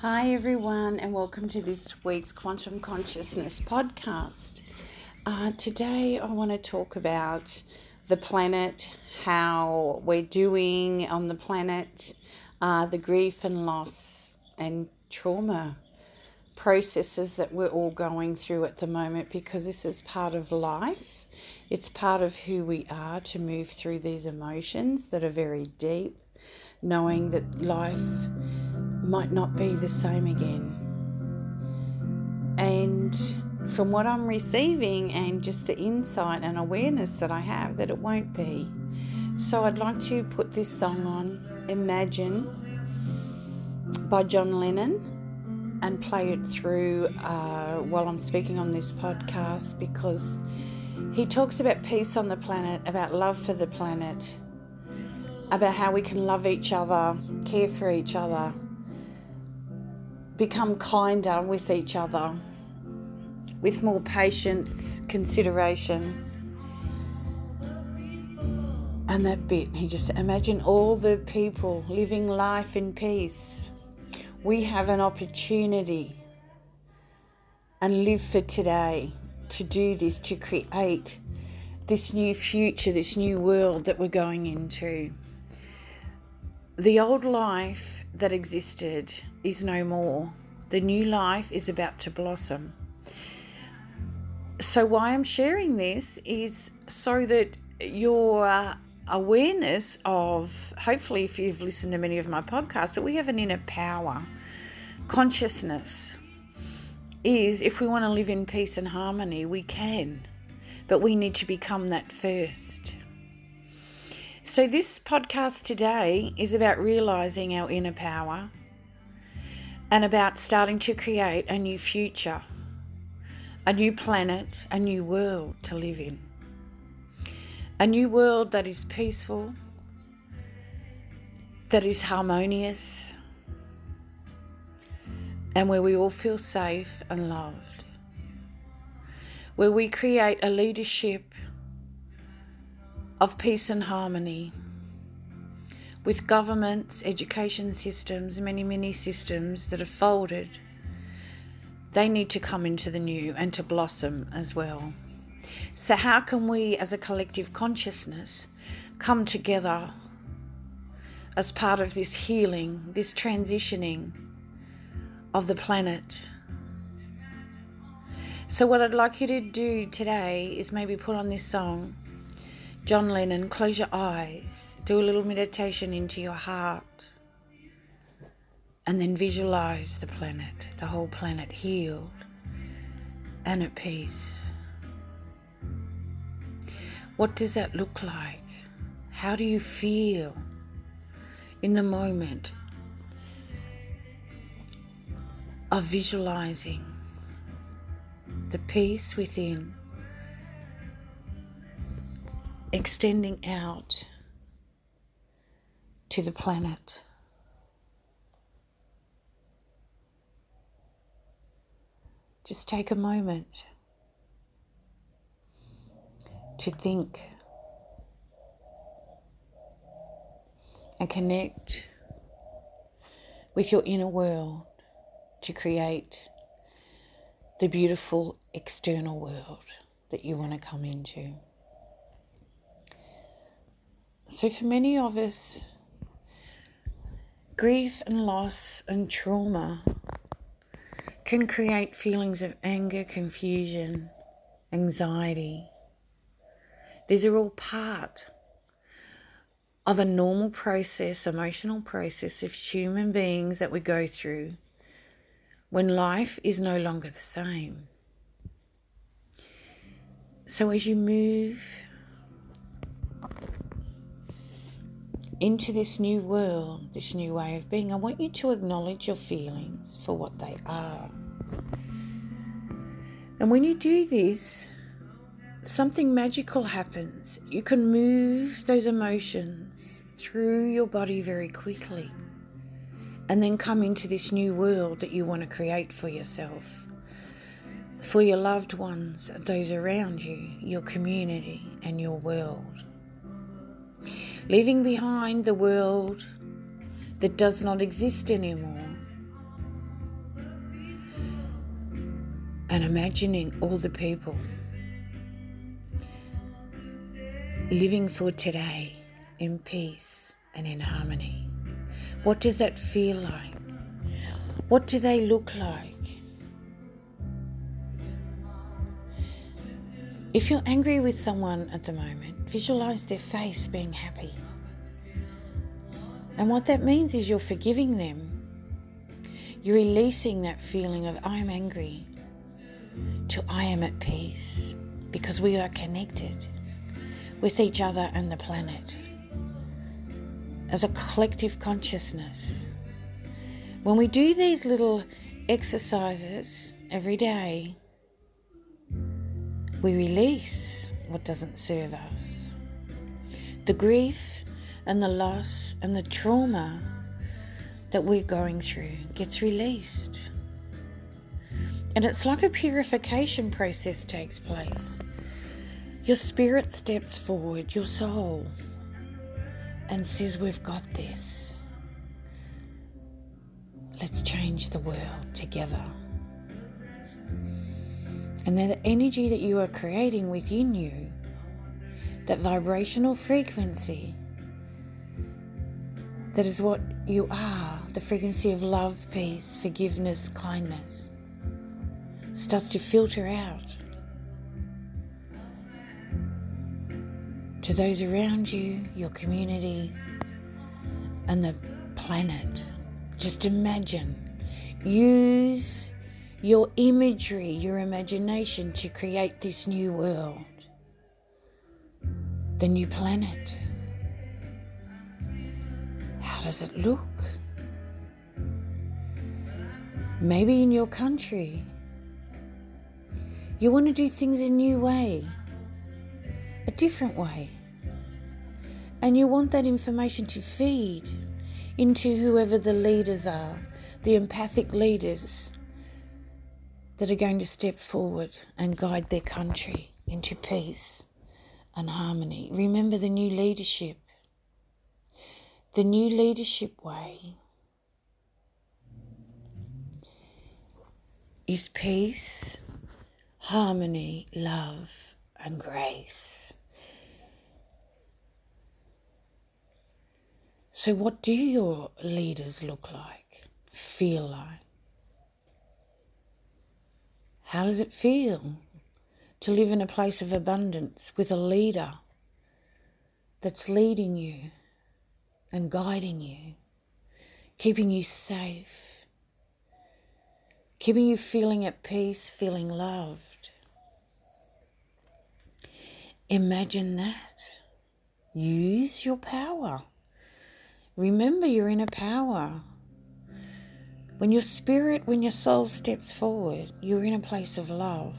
Hi, everyone, and welcome to this week's Quantum Consciousness podcast. Uh, today, I want to talk about the planet, how we're doing on the planet, uh, the grief and loss and trauma processes that we're all going through at the moment because this is part of life. It's part of who we are to move through these emotions that are very deep, knowing that life might not be the same again. And from what I'm receiving and just the insight and awareness that I have, that it won't be. So I'd like to put this song on, Imagine, by John Lennon, and play it through uh, while I'm speaking on this podcast because he talks about peace on the planet, about love for the planet, about how we can love each other, care for each other become kinder with each other, with more patience, consideration. And that bit, he just imagine all the people living life in peace. We have an opportunity and live for today to do this, to create this new future, this new world that we're going into. The old life that existed is no more. The new life is about to blossom. So, why I'm sharing this is so that your awareness of, hopefully, if you've listened to many of my podcasts, that we have an inner power, consciousness is if we want to live in peace and harmony, we can, but we need to become that first. So, this podcast today is about realizing our inner power and about starting to create a new future, a new planet, a new world to live in. A new world that is peaceful, that is harmonious, and where we all feel safe and loved. Where we create a leadership of peace and harmony with governments, education systems, many, many systems that are folded. They need to come into the new and to blossom as well. So, how can we as a collective consciousness come together as part of this healing, this transitioning of the planet? So, what I'd like you to do today is maybe put on this song John Lennon, close your eyes, do a little meditation into your heart, and then visualize the planet, the whole planet healed and at peace. What does that look like? How do you feel in the moment of visualizing the peace within? extending out to the planet. Just take a moment to think and connect with your inner world to create the beautiful external world that you want to come into. So, for many of us, grief and loss and trauma can create feelings of anger, confusion, anxiety. These are all part of a normal process, emotional process of human beings that we go through when life is no longer the same. So, as you move into this new world, this new way of being, I want you to acknowledge your feelings for what they are. And when you do this, something magical happens. You can move those emotions through your body very quickly and then come into this new world that you want to create for yourself, for your loved ones, those around you, your community, and your world leaving behind the world that does not exist anymore, and imagining all the people living for today in peace and in harmony. What does that feel like? What do they look like? If you're angry with someone at the moment, visualize their face being happy. And what that means is you're forgiving them. You're releasing that feeling of I'm angry to I am at peace because we are connected with each other and the planet as a collective consciousness. When we do these little exercises every day, we release what doesn't serve us. The grief and the loss and the trauma that we're going through gets released. And it's like a purification process takes place. Your spirit steps forward, your soul, and says, We've got this. Let's change the world together. And then the energy that you are creating within you, that vibrational frequency, that is what you are the frequency of love, peace, forgiveness, kindness starts to filter out to those around you, your community, and the planet. Just imagine. Use your imagery, your imagination to create this new world, the new planet. How does it look? Maybe in your country, you want to do things a new way, a different way. And you want that information to feed into whoever the leaders are, the empathic leaders that are going to step forward and guide their country into peace and harmony. Remember the new leadership, the new leadership way is peace harmony, love, and grace. So, what do your leaders look like, feel like? How does it feel to live in a place of abundance with a leader that's leading you and guiding you, keeping you safe, keeping you feeling at peace, feeling loved? Imagine that. Use your power. Remember, you're in a power. When your spirit, when your soul steps forward, you're in a place of love.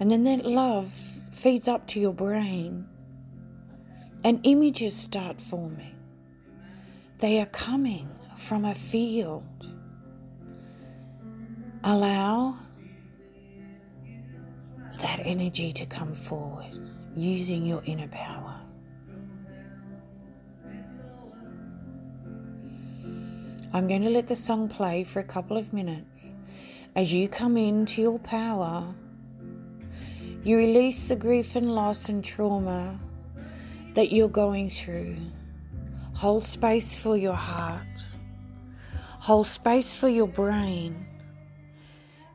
And then that love feeds up to your brain, and images start forming. They are coming from a field. Allow that energy to come forward using your inner power. I'm going to let the song play for a couple of minutes. As you come into your power, you release the grief and loss and trauma that you're going through. Hold space for your heart. Hold space for your brain.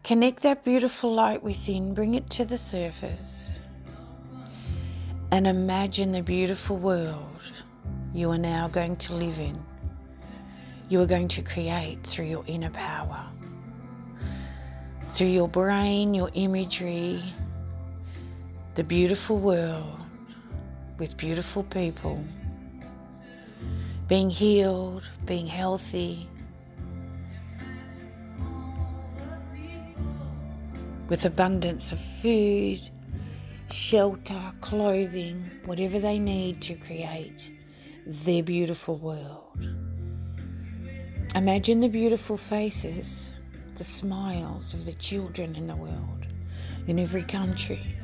Connect that beautiful light within, bring it to the surface, and imagine the beautiful world you are now going to live in. You are going to create through your inner power, through your brain, your imagery, the beautiful world with beautiful people, being healed, being healthy with abundance of food, shelter, clothing, whatever they need to create their beautiful world. Imagine the beautiful faces, the smiles of the children in the world, in every country.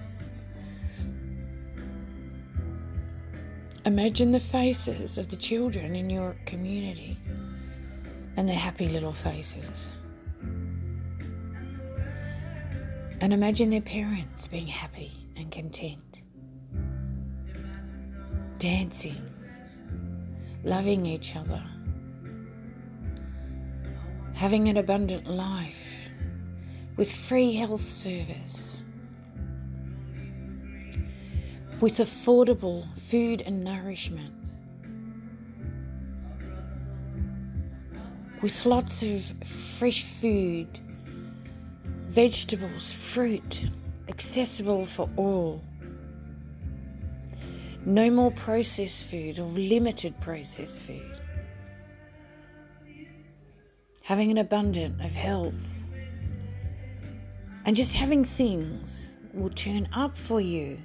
Imagine the faces of the children in your community and their happy little faces. And imagine their parents being happy and content, dancing, loving each other, having an abundant life with free health service, with affordable food and nourishment, with lots of fresh food vegetables, fruit, accessible for all. No more processed food or limited processed food. Having an abundance of health. And just having things will turn up for you.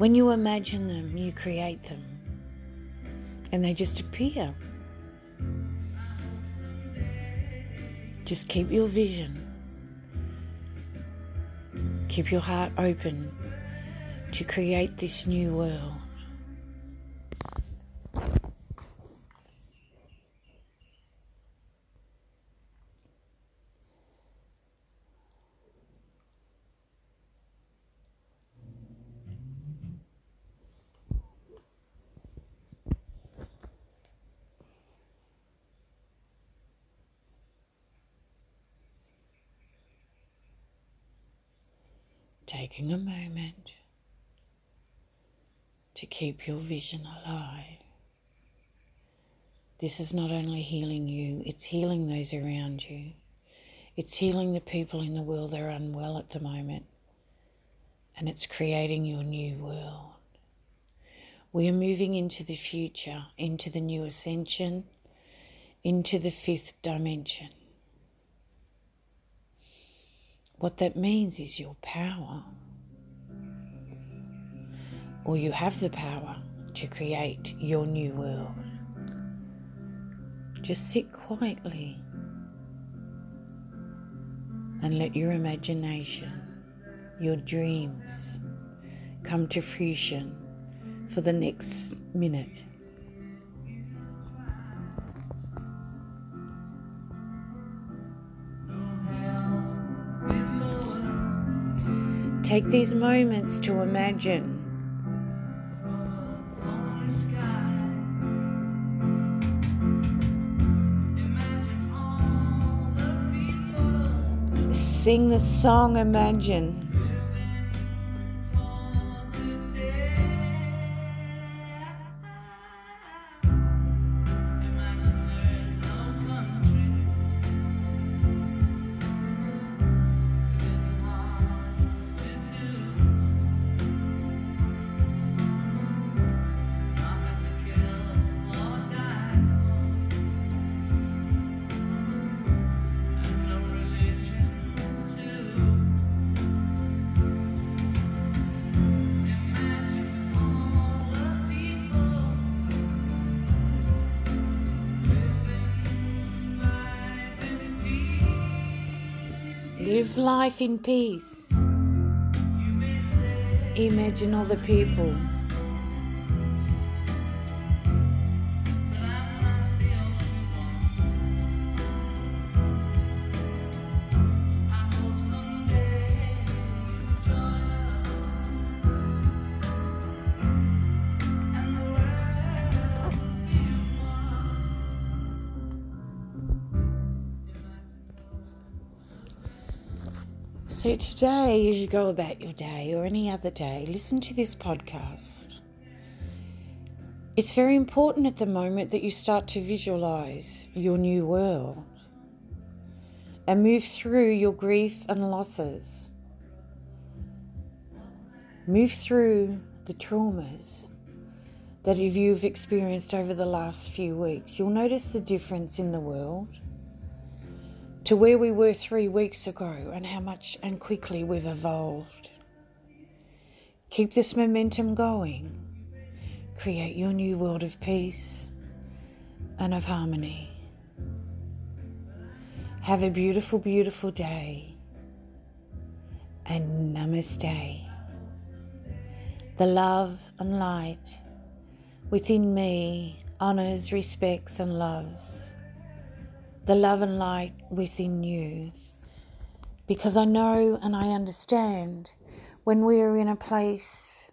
When you imagine them, you create them. And they just appear. Just keep your vision. Keep your heart open to create this new world. Taking a moment to keep your vision alive. This is not only healing you, it's healing those around you. It's healing the people in the world that are unwell at the moment. And it's creating your new world. We are moving into the future, into the new ascension, into the fifth dimension. What that means is your power, or you have the power to create your new world. Just sit quietly and let your imagination, your dreams come to fruition for the next minute. Take these moments to imagine. Sing the song Imagine. Live life in peace. Imagine the people. So, today, as you go about your day or any other day, listen to this podcast. It's very important at the moment that you start to visualize your new world and move through your grief and losses. Move through the traumas that if you've experienced over the last few weeks. You'll notice the difference in the world to where we were three weeks ago and how much and quickly we've evolved. Keep this momentum going. Create your new world of peace and of harmony. Have a beautiful, beautiful day. And namaste. The love and light within me honors, respects, and loves the love and light within you Because I know and I understand when we are in a place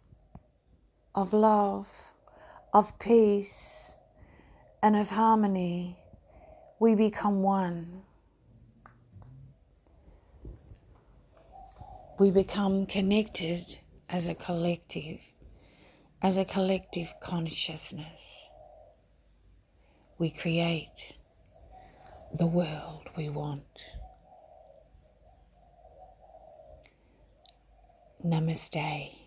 of love, of peace, and of harmony, we become one. We become connected as a collective, as a collective consciousness. We create the world we want. Namaste.